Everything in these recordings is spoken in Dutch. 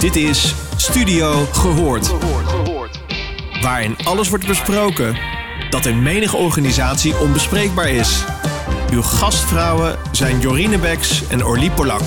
Dit is Studio Gehoord. Waarin alles wordt besproken dat in menige organisatie onbespreekbaar is. Uw gastvrouwen zijn Jorine Beks en Orlie Polak.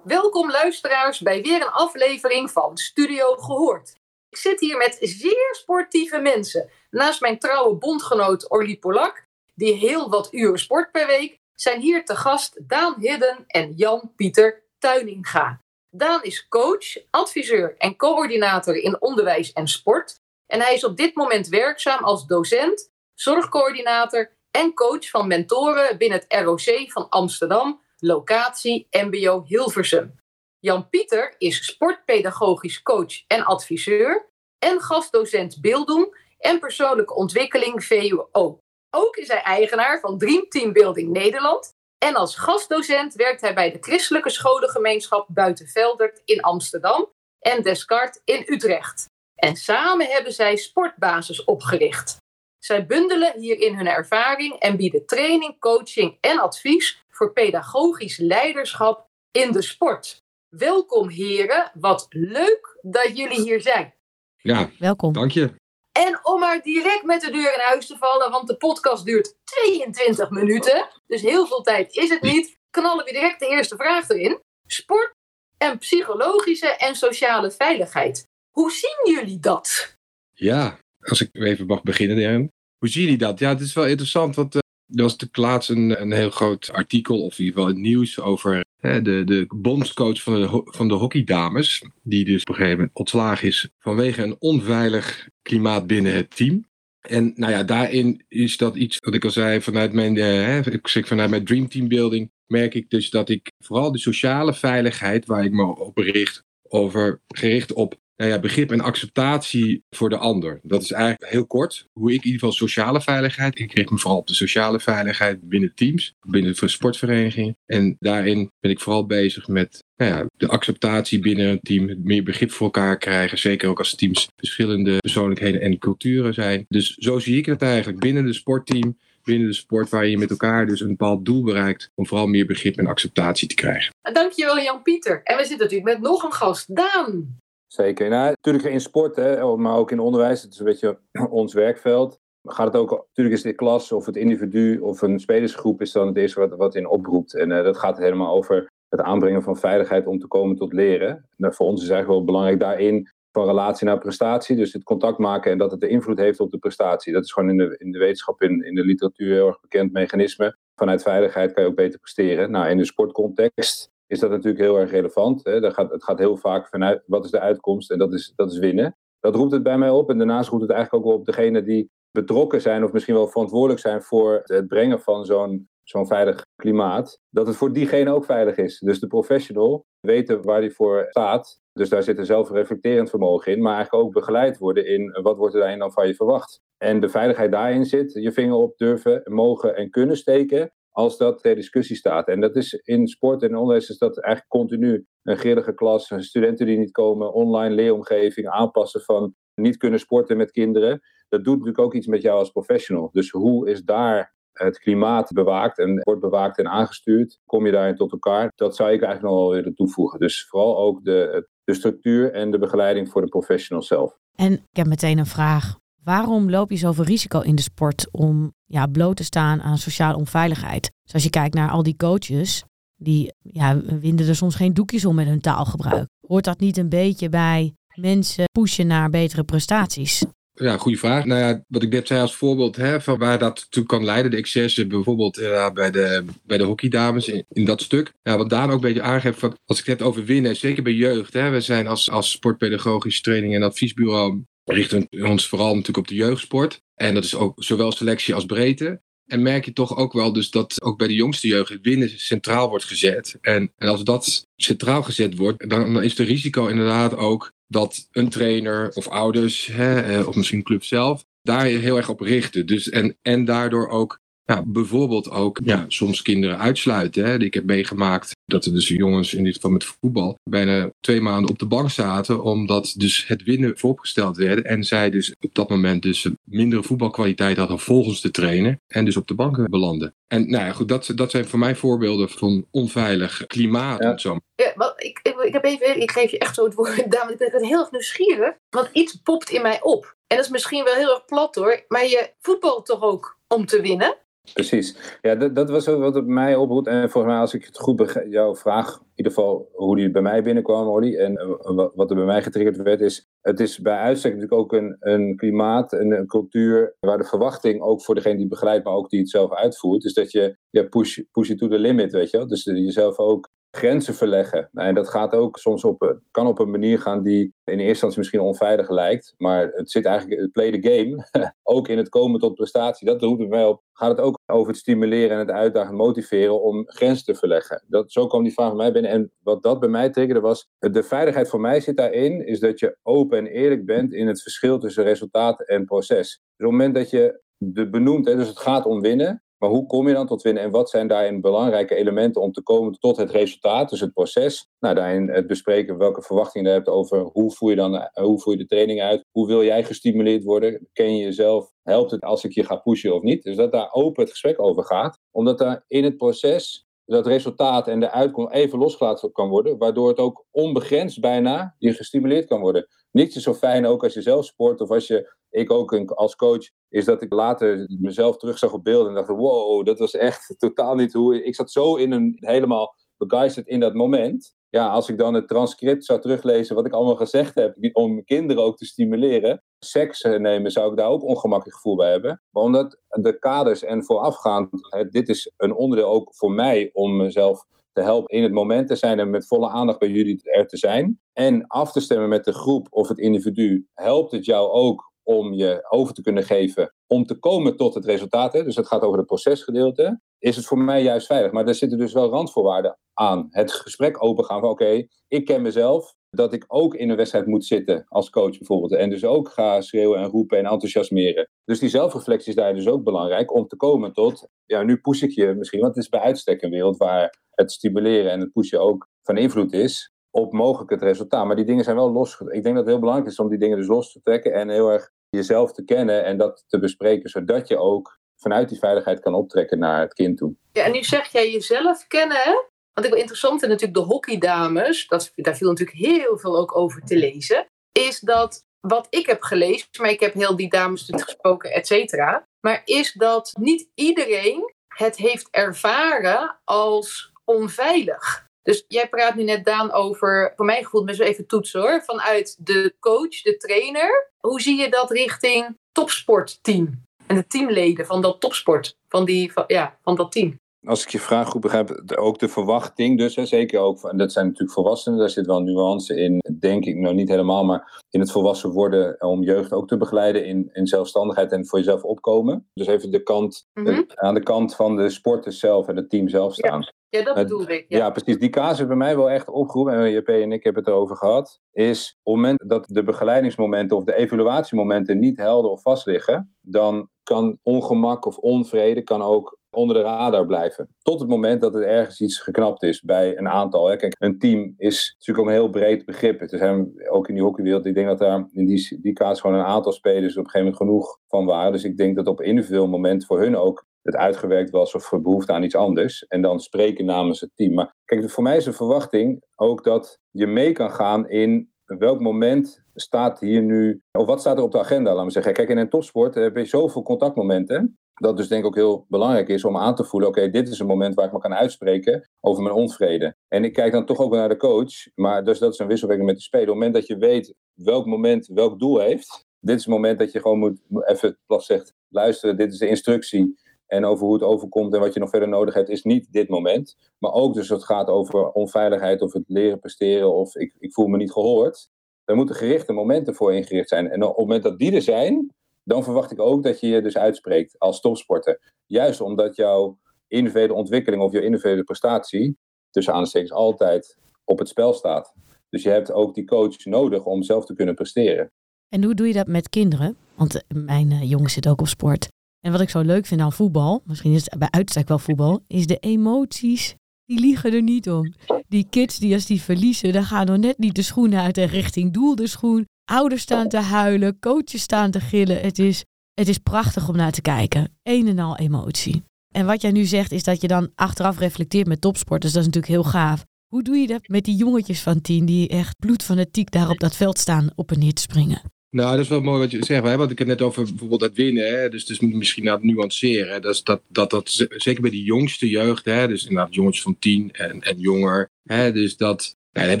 Welkom luisteraars bij weer een aflevering van Studio Gehoord. Ik zit hier met zeer sportieve mensen. Naast mijn trouwe bondgenoot Orlie Polak, die heel wat uren sport per week, zijn hier te gast Daan Hidden en Jan-Pieter Tuininga. Daan is coach, adviseur en coördinator in onderwijs en sport. En hij is op dit moment werkzaam als docent, zorgcoördinator en coach van mentoren binnen het ROC van Amsterdam, locatie MBO Hilversum. Jan-Pieter is sportpedagogisch coach en adviseur en gastdocent beelddoen en persoonlijke ontwikkeling VUO. Ook is hij eigenaar van Dream Team Building Nederland en als gastdocent werkt hij bij de christelijke scholengemeenschap Buitenveldert in Amsterdam en Descartes in Utrecht. En samen hebben zij Sportbasis opgericht. Zij bundelen hierin hun ervaring en bieden training, coaching en advies voor pedagogisch leiderschap in de sport. Welkom heren, wat leuk dat jullie hier zijn. Ja, Welkom. dank je. En om maar direct met de deur in huis te vallen, want de podcast duurt 22 minuten, dus heel veel tijd is het niet, knallen we direct de eerste vraag erin. Sport en psychologische en sociale veiligheid. Hoe zien jullie dat? Ja, als ik even mag beginnen, Darren. Hoe zien jullie dat? Ja, het is wel interessant, want er was natuurlijk laatst een, een heel groot artikel, of in ieder geval nieuws, over hè, de, de bondscoach van de, van de hockeydames, die dus op een gegeven moment ontslagen is vanwege een onveilig klimaat binnen het team. En nou ja, daarin is dat iets wat ik al zei vanuit mijn, eh, ik zeg vanuit mijn Dream Team Building, merk ik dus dat ik vooral de sociale veiligheid waar ik me op richt, over gericht op nou ja, begrip en acceptatie voor de ander. Dat is eigenlijk heel kort hoe ik in ieder geval sociale veiligheid. Ik richt me vooral op de sociale veiligheid binnen teams, binnen de sportverenigingen. En daarin ben ik vooral bezig met nou ja, de acceptatie binnen een team, meer begrip voor elkaar krijgen. Zeker ook als teams verschillende persoonlijkheden en culturen zijn. Dus zo zie ik het eigenlijk binnen de sportteam. Binnen de sport waar je met elkaar dus een bepaald doel bereikt om vooral meer begrip en acceptatie te krijgen. Dankjewel Jan-Pieter. En we zitten natuurlijk met nog een gast, Daan. Zeker. Nou, natuurlijk in sport, hè, maar ook in onderwijs. Het is een beetje ons werkveld. Gaat het ook, natuurlijk is de klas of het individu of een spelersgroep is dan het eerste wat, wat in oproept. En eh, dat gaat helemaal over het aanbrengen van veiligheid om te komen tot leren. Nou, voor ons is eigenlijk wel belangrijk daarin van relatie naar prestatie. Dus het contact maken en dat het de invloed heeft op de prestatie. Dat is gewoon in de, in de wetenschap, in, in de literatuur heel erg bekend mechanisme. Vanuit veiligheid kan je ook beter presteren. Nou, in de sportcontext is dat natuurlijk heel erg relevant. Hè. Daar gaat, het gaat heel vaak vanuit wat is de uitkomst en dat is, dat is winnen. Dat roept het bij mij op en daarnaast roept het eigenlijk ook op degene die betrokken zijn of misschien wel verantwoordelijk zijn voor het brengen van zo'n zo'n veilig klimaat. Dat het voor diegene ook veilig is. Dus de professional weten waar die voor staat. Dus daar zit een zelfreflecterend vermogen in, maar eigenlijk ook begeleid worden in wat wordt er daarin dan van je verwacht. En de veiligheid daarin zit, je vinger op durven, mogen en kunnen steken als dat ter discussie staat. En dat is in sport en onderwijs is dat eigenlijk continu een grillige klas, studenten die niet komen, online leeromgeving, aanpassen van niet kunnen sporten met kinderen. Dat doet natuurlijk ook iets met jou als professional. Dus hoe is daar het klimaat bewaakt en wordt bewaakt en aangestuurd? Kom je daarin tot elkaar? Dat zou ik eigenlijk nog wel willen toevoegen. Dus vooral ook de, de structuur en de begeleiding voor de professional zelf. En ik heb meteen een vraag. Waarom loop je zoveel risico in de sport om ja, bloot te staan aan sociale onveiligheid? Dus als je kijkt naar al die coaches, die ja, winden er soms geen doekjes om met hun taalgebruik. Hoort dat niet een beetje bij mensen pushen naar betere prestaties? Ja, goede vraag. Nou ja, wat ik net zei als voorbeeld, hè, van waar dat toe kan leiden, de excessen bijvoorbeeld eh, bij, de, bij de hockeydames in, dat stuk. Ja, wat Daan ook een beetje aangeeft, van, als ik het heb over winnen, zeker bij jeugd. Hè, we zijn als, als sportpedagogisch training en adviesbureau, richten we ons vooral natuurlijk op de jeugdsport. En dat is ook zowel selectie als breedte. En merk je toch ook wel dus dat ook bij de jongste jeugd het winnen centraal wordt gezet. En, en als dat centraal gezet wordt, dan, dan is het risico inderdaad ook dat een trainer of ouders, hè, eh, of misschien club zelf, daar heel erg op richten. Dus, en, en daardoor ook ja, bijvoorbeeld ook ja, soms kinderen uitsluiten. Hè. Ik heb meegemaakt dat er dus jongens, in dit geval met voetbal, bijna twee maanden op de bank zaten. Omdat dus het winnen vooropgesteld werd. En zij dus op dat moment dus mindere voetbalkwaliteit hadden volgens de trainer. En dus op de bank belanden. En nou ja, goed, dat, dat zijn voor mij voorbeelden van onveilig klimaat. Ja. Zo. Ja, maar ik, ik, ik, heb even, ik geef je echt zo het woord, Daan, want ik ben heel erg nieuwsgierig. Want iets popt in mij op. En dat is misschien wel heel erg plat hoor, maar je voetbalt toch ook om te winnen? Precies. Ja, dat, dat was wat het mij oproept. En volgens mij, als ik het goed begrijp, jouw vraag, in ieder geval hoe die bij mij binnenkwam, Olly, en uh, wat er bij mij getriggerd werd, is: het is bij uitstek natuurlijk ook een, een klimaat, een, een cultuur, waar de verwachting ook voor degene die begeleidt, maar ook die het zelf uitvoert, is dat je ja, push, push it to the limit, weet je wel. Dus jezelf ook grenzen verleggen. En dat gaat ook soms op, kan op een manier gaan die in eerste instantie misschien onveilig lijkt. Maar het zit eigenlijk, het play the game, ook in het komen tot prestatie. Dat roept bij mij op. Gaat het ook over het stimuleren en het uitdagen, motiveren om grenzen te verleggen. Dat, zo kwam die vraag bij mij binnen. En wat dat bij mij triggerde was, de veiligheid voor mij zit daarin, is dat je open en eerlijk bent in het verschil tussen resultaat en proces. Dus op het moment dat je de benoemt, dus het gaat om winnen, maar hoe kom je dan tot winnen en wat zijn daarin belangrijke elementen om te komen tot het resultaat, dus het proces? Nou, daarin het bespreken welke verwachtingen je hebt over hoe voer je dan hoe voer je de training uit? Hoe wil jij gestimuleerd worden? Ken je jezelf? Helpt het als ik je ga pushen of niet? Dus dat daar open het gesprek over gaat, omdat daar in het proces dat resultaat en de uitkomst even losgelaten kan worden, waardoor het ook onbegrensd bijna je gestimuleerd kan worden. Niets is zo fijn ook als je zelf sport of als je, ik ook als coach, is dat ik later mezelf terug zag op beeld en dacht, wow, dat was echt totaal niet hoe, ik zat zo in een, helemaal begeisterd in dat moment. Ja, als ik dan het transcript zou teruglezen wat ik allemaal gezegd heb, om kinderen ook te stimuleren, seks nemen, zou ik daar ook ongemakkelijk gevoel bij hebben. Maar omdat de kaders en voorafgaand, dit is een onderdeel ook voor mij om mezelf te helpen in het moment te zijn en met volle aandacht bij jullie er te zijn. En af te stemmen met de groep of het individu, helpt het jou ook om je over te kunnen geven, om te komen tot het resultaat. Hè? Dus het gaat over het procesgedeelte. Is het voor mij juist veilig? Maar er zitten dus wel randvoorwaarden aan. Het gesprek opengaan van oké, ik ken mezelf. Dat ik ook in een wedstrijd moet zitten als coach bijvoorbeeld. En dus ook ga schreeuwen en roepen en enthousiasmeren. Dus die zelfreflectie is daar dus ook belangrijk om te komen tot. Ja, nu push ik je misschien, want het is bij uitstek een wereld waar het stimuleren en het pushen ook van invloed is op mogelijk het resultaat. Maar die dingen zijn wel los. Ik denk dat het heel belangrijk is om die dingen dus los te trekken en heel erg jezelf te kennen en dat te bespreken, zodat je ook vanuit die veiligheid kan optrekken naar het kind toe. Ja, en nu zeg jij jezelf kennen, hè? Want ik wel interessant en natuurlijk de hockeydames, dat, daar viel natuurlijk heel veel ook over te lezen, is dat wat ik heb gelezen, maar ik heb heel die dames gesproken, et cetera, maar is dat niet iedereen het heeft ervaren als onveilig. Dus jij praat nu net, Daan, over, voor mijn gevoel, best wel even toetsen hoor, vanuit de coach, de trainer. Hoe zie je dat richting topsportteam? En de teamleden van dat topsport, van, die, ja, van dat team. Als ik je vraag goed begrijp, ook de verwachting dus, hè, zeker ook, en dat zijn natuurlijk volwassenen, daar zit wel nuance in, denk ik, nou niet helemaal, maar in het volwassen worden om jeugd ook te begeleiden in, in zelfstandigheid en voor jezelf opkomen. Dus even de kant, Mhm. eh, aan de kant van de sporters zelf en het team zelf staan. Ja, dat bedoel ik. Ja. Ja. precies. Die kaas is bij mij wel echt opgeroepen. En JP en ik hebben het erover gehad. Is op het moment dat de begeleidingsmomenten of de evaluatiemomenten niet helder of vast liggen, dan kan ongemak of onvrede kan ook onder de radar blijven. Tot het moment dat er ergens iets geknapt is bij een aantal. Hè. Kijk, een team is natuurlijk een heel breed begrip. Er zijn ook in die hockeywereld, ik denk dat daar in die, die kaas gewoon een aantal spelers op een gegeven moment genoeg van waren. Dus ik denk dat op individueel moment voor hun ook het uitgewerkt was of behoefte aan iets anders. En dan spreken namens het team. Maar kijk, voor mij is de verwachting ook dat je mee kan gaan in welk moment staat hier nu, of wat staat er op de agenda, laten we zeggen. Kijk, in een topsport heb je zoveel contactmomenten. Dat dus denk ik ook heel belangrijk is om aan te voelen, oké, dit is een moment waar ik me kan uitspreken over mijn onvrede. En ik kijk dan toch ook naar de coach, maar dus dat is een wisselwerking met de speler. Op het moment dat je weet welk moment welk doel heeft, dit is het moment dat je gewoon moet, even plat zegt, luisteren, dit is de instructie. En over hoe het overkomt en wat je nog verder nodig hebt, is niet dit moment. Maar ook dus het gaat over onveiligheid of het leren presteren of ik, ik voel me niet gehoord. Er moeten gerichte momenten voor ingericht zijn. En op het moment dat die er zijn, dan verwacht ik ook dat je je dus uitspreekt als topsporter. Juist omdat jouw individuele ontwikkeling of jouw individuele prestatie, tussen aanstekens, altijd op het spel staat. Dus je hebt ook die coach nodig om zelf te kunnen presteren. En hoe doe je dat met kinderen? Want eh, mijn eh, jongen zit ook op sport. En wat ik zo leuk vind aan voetbal, misschien is het bij uitstek wel voetbal, is de emoties. Die liegen er niet om. Die kids die als die verliezen, dan gaan nog net niet de schoenen uit en richting doel de schoen. Ouders staan te huilen, coaches staan te gillen. Het is, het is prachtig om naar te kijken. Een en al emotie. En wat jij nu zegt is dat je dan achteraf reflecteert met topsporters. Dat is natuurlijk heel gaaf. Hoe doe je dat met die jongetjes van tien die echt bloedfanatiek daar op dat veld staan op en neer te springen? Nou, dat is wel mooi wat je zegt. Hè? Want ik heb net over bijvoorbeeld dat winnen. Hè? Dus, dus misschien aan het nuanceren. Dat, dat, dat, dat, zeker bij die jongste jeugd. Hè? Dus inderdaad jongens van tien en, en jonger. Hè? Dus dat, daar hebben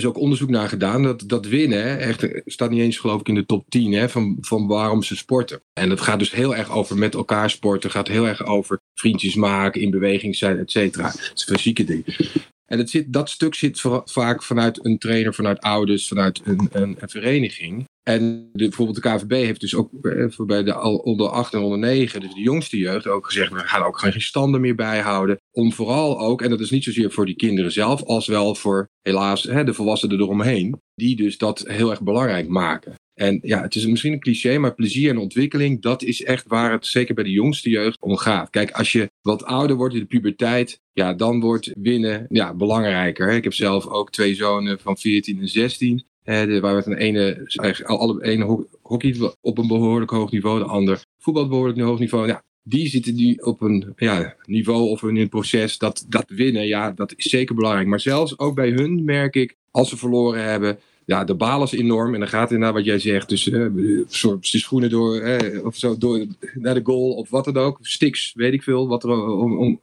ze ook onderzoek naar gedaan. Dat, dat winnen echt, staat niet eens geloof ik in de top 10 hè, van, van waarom ze sporten. En dat gaat dus heel erg over met elkaar sporten. gaat heel erg over vriendjes maken, in beweging zijn, et cetera. Het is fysieke dingen. En het zit, dat stuk zit vaak vanuit een trainer, vanuit ouders, vanuit een, een, een vereniging. En de, bijvoorbeeld de KVB heeft dus ook eh, voor bij de onder 8 en onder 9, dus de jongste jeugd, ook gezegd: we gaan ook geen standen meer bijhouden. Om vooral ook, en dat is niet zozeer voor die kinderen zelf, als wel voor helaas hè, de volwassenen eromheen, die dus dat heel erg belangrijk maken. En ja, het is misschien een cliché, maar plezier en ontwikkeling, dat is echt waar het zeker bij de jongste jeugd om gaat. Kijk, als je wat ouder wordt in de puberteit, ja, dan wordt winnen ja, belangrijker. Ik heb zelf ook twee zonen van 14 en 16. Waar we een ene, alle, ene hockey op een behoorlijk hoog niveau, de ander voetbal behoorlijk hoog niveau. Ja, die zitten nu op een ja, niveau of in proces dat, dat winnen, ja, dat is zeker belangrijk. Maar zelfs ook bij hun merk ik, als ze verloren hebben, ja, de balen is enorm. En dan gaat naar wat jij zegt. Dus uh, soort schoenen door, of zo, door naar de goal of wat dan ook. Sticks, weet ik veel, wat er om, om,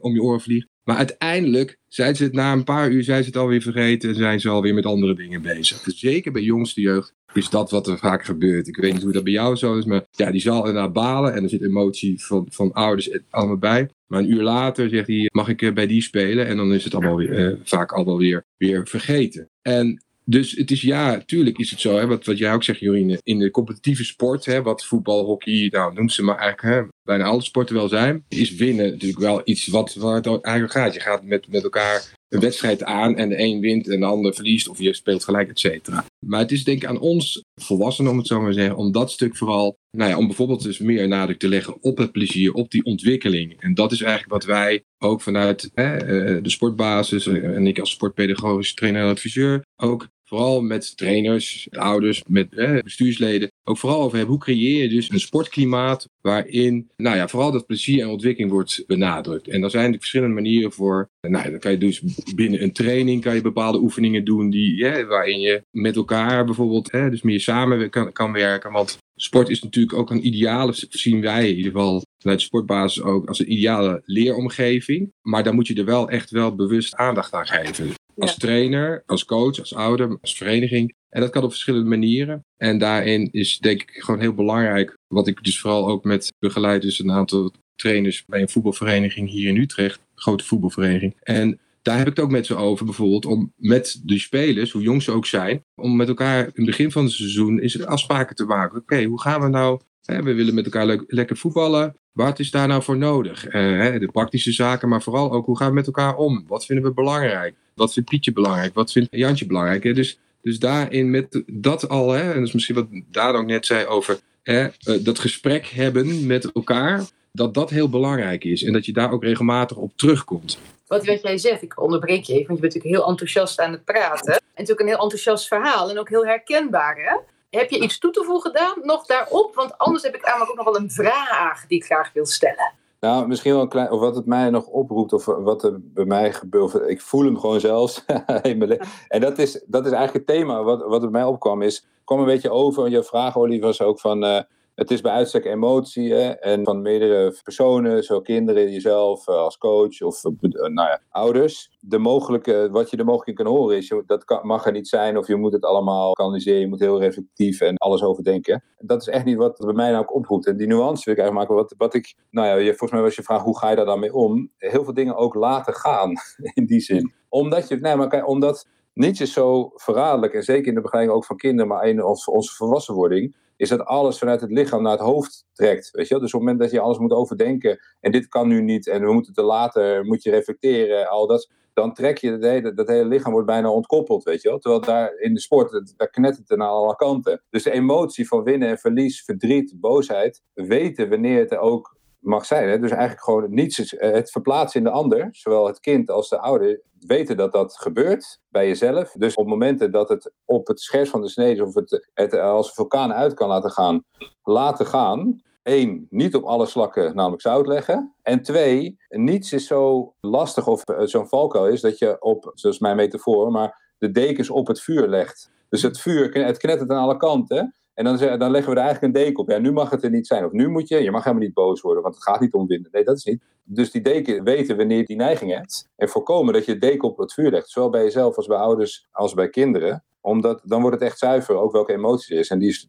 om je oren vliegt. Maar uiteindelijk zijn ze het na een paar uur zijn ze het alweer vergeten en zijn ze alweer met andere dingen bezig. Zeker bij jongste jeugd is dat wat er vaak gebeurt. Ik weet niet hoe dat bij jou zo is, maar ja, die zal ernaar balen en er zit emotie van, van ouders allemaal bij. Maar een uur later zegt hij, mag ik bij die spelen? En dan is het allemaal eh, vaak al wel weer, weer vergeten. En dus het is ja, tuurlijk is het zo, hè, wat, wat jij ook zegt, Jorine, in de competitieve sport, hè, wat voetbal, hockey, nou noem ze maar eigenlijk, hè, bijna alle sporten wel zijn, is winnen natuurlijk wel iets wat, waar het eigenlijk gaat. Je gaat met, met elkaar een wedstrijd aan en de een wint en de ander verliest of je speelt gelijk, et cetera. Maar het is denk ik aan ons volwassenen, om het zo maar te zeggen, om dat stuk vooral, nou ja, om bijvoorbeeld dus meer nadruk te leggen op het plezier, op die ontwikkeling. En dat is eigenlijk wat wij ook vanuit hè, eh, de sportbasis en ik als sportpedagogisch trainer en adviseur ook vooral met trainers, ouders, met bestuursleden, ook vooral over hebben. Hoe creëer je dus een sportklimaat waarin, nou ja, vooral dat plezier en ontwikkeling wordt benadrukt. En daar zijn er verschillende manieren voor. Nou, dan kan je dus binnen een training kan je bepaalde oefeningen doen die, waarin je met elkaar bijvoorbeeld, hè, dus meer samen kan, kan werken. Want sport is natuurlijk ook een ideale, zien wij in ieder geval vanuit de sportbasis ook, als een ideale leeromgeving. Maar dan moet je er wel echt wel bewust aandacht aan geven. Als trainer, als coach, als ouder, als vereniging. En dat kan op verschillende manieren. En daarin is denk ik gewoon heel belangrijk, wat ik dus vooral ook met begeleid, dus een aantal trainers bij een voetbalvereniging hier in Utrecht, een grote voetbalvereniging. En daar heb ik het ook met ze over, bijvoorbeeld, om met de spelers, hoe jong ze ook zijn, om met elkaar in het begin van het seizoen is er afspraken te maken. Oké, hoe gaan we nou, hè, we willen met elkaar lekker voetballen, wat is daar nou voor nodig? Uh, de praktische zaken, maar vooral ook hoe gaan we met elkaar om? Wat vinden we belangrijk? Wat vindt Pietje belangrijk? Wat vindt Jantje belangrijk? Hè? Dus, dus daarin met dat al, hè, en dat is misschien wat Daan ook net zei over hè, eh, dat gesprek hebben met elkaar, dat dat heel belangrijk is. En dat je daar ook regelmatig op terugkomt. Wat, wat jij zegt, ik onderbreek je even, want je bent natuurlijk heel enthousiast aan het praten. En natuurlijk een heel enthousiast verhaal en ook heel herkenbaar. Hè? Heb je iets toe te voegen, Daan, nog daarop? Want anders heb ik namelijk ook nog wel een vraag die ik graag wil stellen. Nou, misschien wel een klein, of wat het mij nog oproept, of wat er bij mij gebeurt. Ik voel hem gewoon zelfs. en dat is, dat is eigenlijk het thema wat, wat bij mij opkwam. Is, kwam een beetje over, en je vraag, Oliver, was ook van. Uh, het is bij uitstek emotie en van meerdere personen, zo kinderen, jezelf eh, als coach of eh, nou ja, ouders. De mogelijke, wat je er mogelijk in kan horen is, dat mag er niet zijn of je moet het allemaal kanaliseren, je moet heel reflectief en alles overdenken. Dat is echt niet wat bij mij nou ook oproept. En die nuance wil ik eigenlijk maken. Wat, wat ik, nou ja, volgens mij was je vraag, hoe ga je daar dan mee om? Heel veel dingen ook laten gaan, in die zin. Omdat je, nee, maar kijk, omdat niets is zo verraderlijk, en zeker in de begeleiding ook van kinderen, maar in onze volwassenwording, is dat alles vanuit het lichaam naar het hoofd trekt. Weet je? Dus op het moment dat je alles moet overdenken en dit kan nu niet en we moeten het later, moet je reflecteren, al dat, dan trek je het hele, dat hele lichaam wordt bijna ontkoppeld, weet je wel. Terwijl daar in de sport, daar knettert het naar alle kanten. Dus de emotie van winnen en verlies, verdriet, boosheid, weten wanneer het ook mag zijn. Hè? Dus eigenlijk gewoon niets, eh, het verplaatsen in de ander, zowel het kind als de ouder, weten dat dat gebeurt bij jezelf. Dus op momenten dat het op het scherp van de snede of het, het als vulkaan uit kan laten gaan, laten gaan. Eén, niet op alle slakken namelijk zout leggen. En twee, niets is zo lastig of eh, zo'n valkuil is dat je op, zoals mijn metafoor, maar de dekens op het vuur legt. Dus het vuur, het knettert aan alle kanten. En dan, dan leggen we er eigenlijk een deken op. Ja, nu mag het er niet zijn. Of nu moet je, je mag helemaal niet boos worden, want het gaat niet om winnen. Nee, dat is niet. Dus die deken weten wanneer je die neiging hebt. En voorkomen dat je deken op het vuur legt. Zowel bij jezelf als bij ouders als bij kinderen omdat dan wordt het echt zuiver, ook welke emotie er is. En die is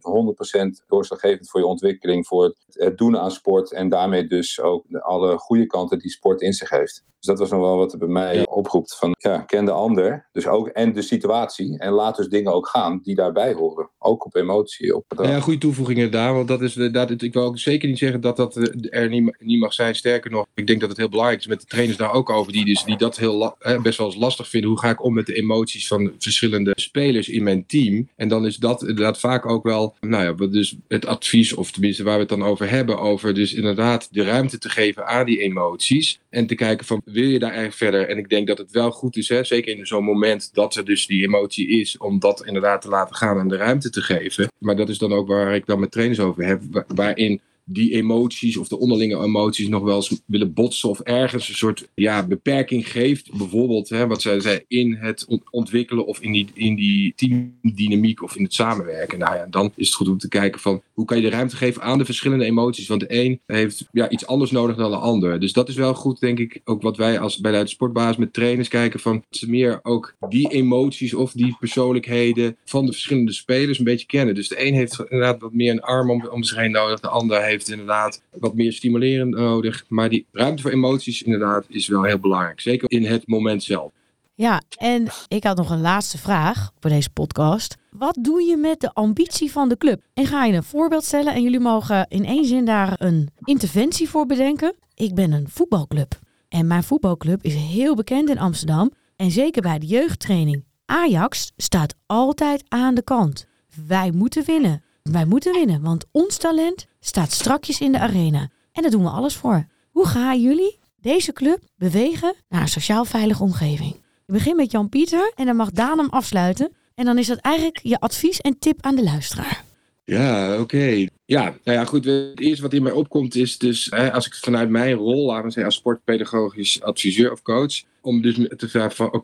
100% doorslaggevend voor je ontwikkeling, voor het doen aan sport. En daarmee dus ook alle goede kanten die sport in zich heeft. Dus dat was nog wel wat er bij mij oproept. Van ja, ken de ander. Dus ook en de situatie. En laat dus dingen ook gaan die daarbij horen. Ook op emotie. Op ja, goede toevoegingen daar. Want dat is, dat, ik wil ook zeker niet zeggen dat dat eh, er niet, niet mag zijn. Sterker nog, ik denk dat het heel belangrijk is met de trainers daar ook over. Die, dus, die dat heel, best wel eens lastig vinden. Hoe ga ik om met de emoties van verschillende spelers in mijn team? En dan is dat inderdaad vaak ook wel, nou ja, dus het advies, of tenminste waar we het dan over hebben. Over dus inderdaad de ruimte te geven aan die emoties. En te kijken van wil je daar eigenlijk verder? En ik denk dat het wel goed is, hè, zeker in zo'n moment dat er dus die emotie is, om dat inderdaad te laten gaan en de ruimte te geven. Maar dat is dan ook waar ik dan met trainers over heb, waarin die emoties of de onderlinge emoties nog wel eens willen botsen of ergens een soort ja, beperking geeft. Bijvoorbeeld hè, wat zij zei in het ontwikkelen of in die, in die teamdynamiek of in het samenwerken. Nou ja, dan is het goed om te kijken van hoe kan je de ruimte geven aan de verschillende emoties. Want de een heeft ja, iets anders nodig dan de ander. Dus dat is wel goed, denk ik, ook wat wij als bij de sportbaas met trainers kijken van ze meer ook die emoties of die persoonlijkheden van de verschillende spelers een beetje kennen. Dus de een heeft inderdaad wat meer een arm om, om zich heen nodig, de ander heeft heeft inderdaad wat meer stimulerend nodig. Maar die ruimte voor emoties inderdaad is wel heel belangrijk. Zeker in het moment zelf. Ja, en ik had nog een laatste vraag voor deze podcast. Wat doe je met de ambitie van de club? En ga je een voorbeeld stellen en jullie mogen in één zin daar een interventie voor bedenken. Ik ben een voetbalclub en mijn voetbalclub is heel bekend in Amsterdam en zeker bij de jeugdtraining. Ajax staat altijd aan de kant. Wij moeten winnen. Wij moeten winnen, want ons talent staat strakjes in de arena. En daar doen we alles voor. Hoe gaan jullie deze club bewegen naar een sociaal veilige omgeving? Ik begin met Jan-Pieter en dan mag Daan hem afsluiten. En dan is dat eigenlijk je advies en tip aan de luisteraar. Ja, oké. Ja, nou ja, goed. Het eerste wat in mij opkomt is dus, hè, als ik vanuit mijn rol, laten we zeggen, als sportpedagogisch adviseur of coach, om dus te vragen van,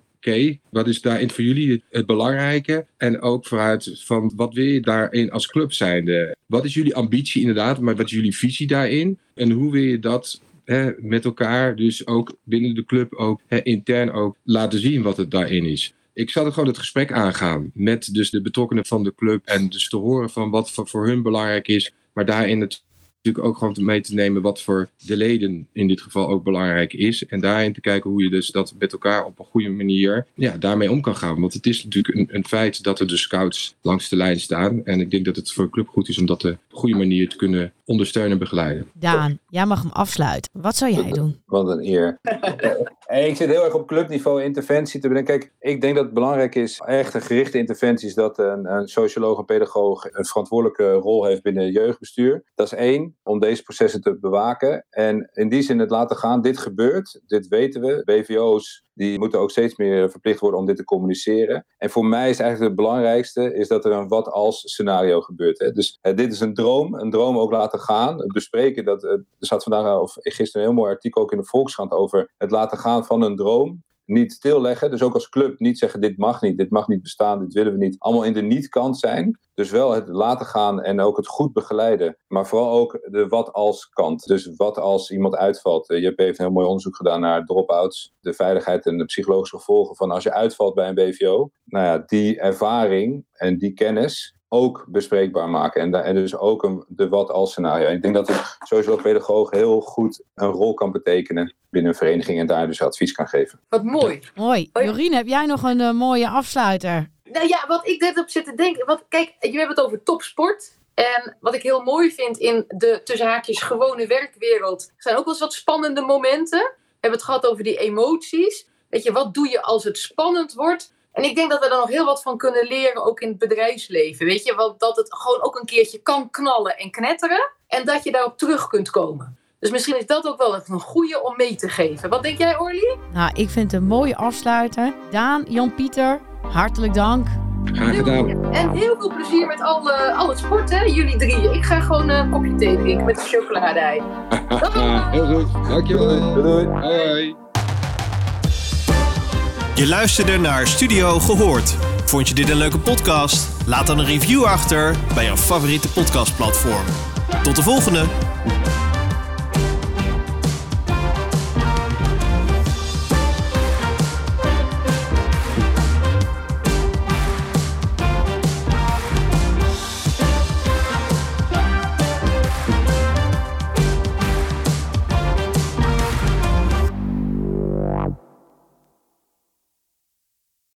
wat is daarin voor jullie het belangrijke? En ook vooruit van, wat wil je daarin als club zijnde? Wat is jullie ambitie inderdaad, maar wat is jullie visie daarin? En hoe wil je dat hè, met elkaar, dus ook binnen de club, ook hè, intern ook, laten zien wat het daarin is? Ik zal er gewoon het gesprek aangaan met dus de betrokkenen van de club en dus te horen van wat voor hun belangrijk is, maar daarin het natuurlijk ook gewoon mee te nemen wat voor de leden in dit geval ook belangrijk is. En daarin te kijken hoe je dus dat met elkaar op een goede manier ja, daarmee om kan gaan. Want het is natuurlijk een, een feit dat er de scouts langs de lijn staan. En ik denk dat het voor een club goed is om dat op een goede manier te kunnen ondersteunen en begeleiden. Daan, jij mag hem afsluiten. Wat zou jij doen? Wat een eer. ik zit heel erg op clubniveau interventie te bedenken. Kijk, ik denk dat het belangrijk is, echt een gerichte interventies, dat een, socioloog en pedagoog een verantwoordelijke rol heeft binnen jeugdbestuur. Dat is één, om deze processen te bewaken. En in die zin het laten gaan, dit gebeurt, dit weten we. BVO's die moeten ook steeds meer verplicht worden om dit te communiceren. En voor mij is eigenlijk het belangrijkste is dat er een wat als scenario gebeurt. Hè. Dus dit is een droom, een droom ook laten gaan. Het bespreken, dat, er zat vandaag of gisteren een heel mooi artikel ook in de Volkskrant over het laten gaan van een droom niet stilleggen. Dus ook als club niet zeggen: dit mag niet, dit mag niet bestaan, dit willen we niet. Allemaal in de niet-kant zijn. Dus wel het laten gaan en ook het goed begeleiden. Maar vooral ook de wat als kant. Dus wat als iemand uitvalt. Je hebt even een heel mooi onderzoek gedaan naar drop-outs. De veiligheid en de psychologische gevolgen van als je uitvalt bij een BVO. Nou ja, die ervaring en die kennis ook bespreekbaar maken. En, en dus ook een, de wat-als scenario. En ik denk dat een sowieso pedagoog heel goed een rol kan betekenen binnen een vereniging en daar dus advies kan geven. Wat mooi. Mooi. Jorien, heb jij nog een uh, mooie afsluiter? Nou ja, wat ik net op zit te denken. Want kijk, je hebt het over topsport. En wat ik heel mooi vind in de tussen haakjes gewone werkwereld, zijn ook wel eens wat spannende momenten. We hebben het gehad over die emoties. Weet je, wat doe je als het spannend wordt? En ik denk dat we er nog heel wat van kunnen leren, ook in het bedrijfsleven. Weet je, want dat het gewoon ook een keertje kan knallen en knetteren. En dat je daarop terug kunt komen. Dus misschien is dat ook wel een goede om mee te geven. Wat denk jij, Orly? Nou, ik vind het een mooie afsluiter. Daan, Jan-Pieter, hartelijk dank. Graag gedaan. En heel veel plezier met al, eh, al het sport, hè, jullie drieën. Ik ga gewoon eh, een kopje thee drinken met een chocolade Heel goed. Dankjewel. Doei doei. Hoi hoi. Je luisterde naar Studio Gehoord. Vond je dit een leuke podcast? Laat dan een review achter bij jouw favoriete podcastplatform. Tot de volgende!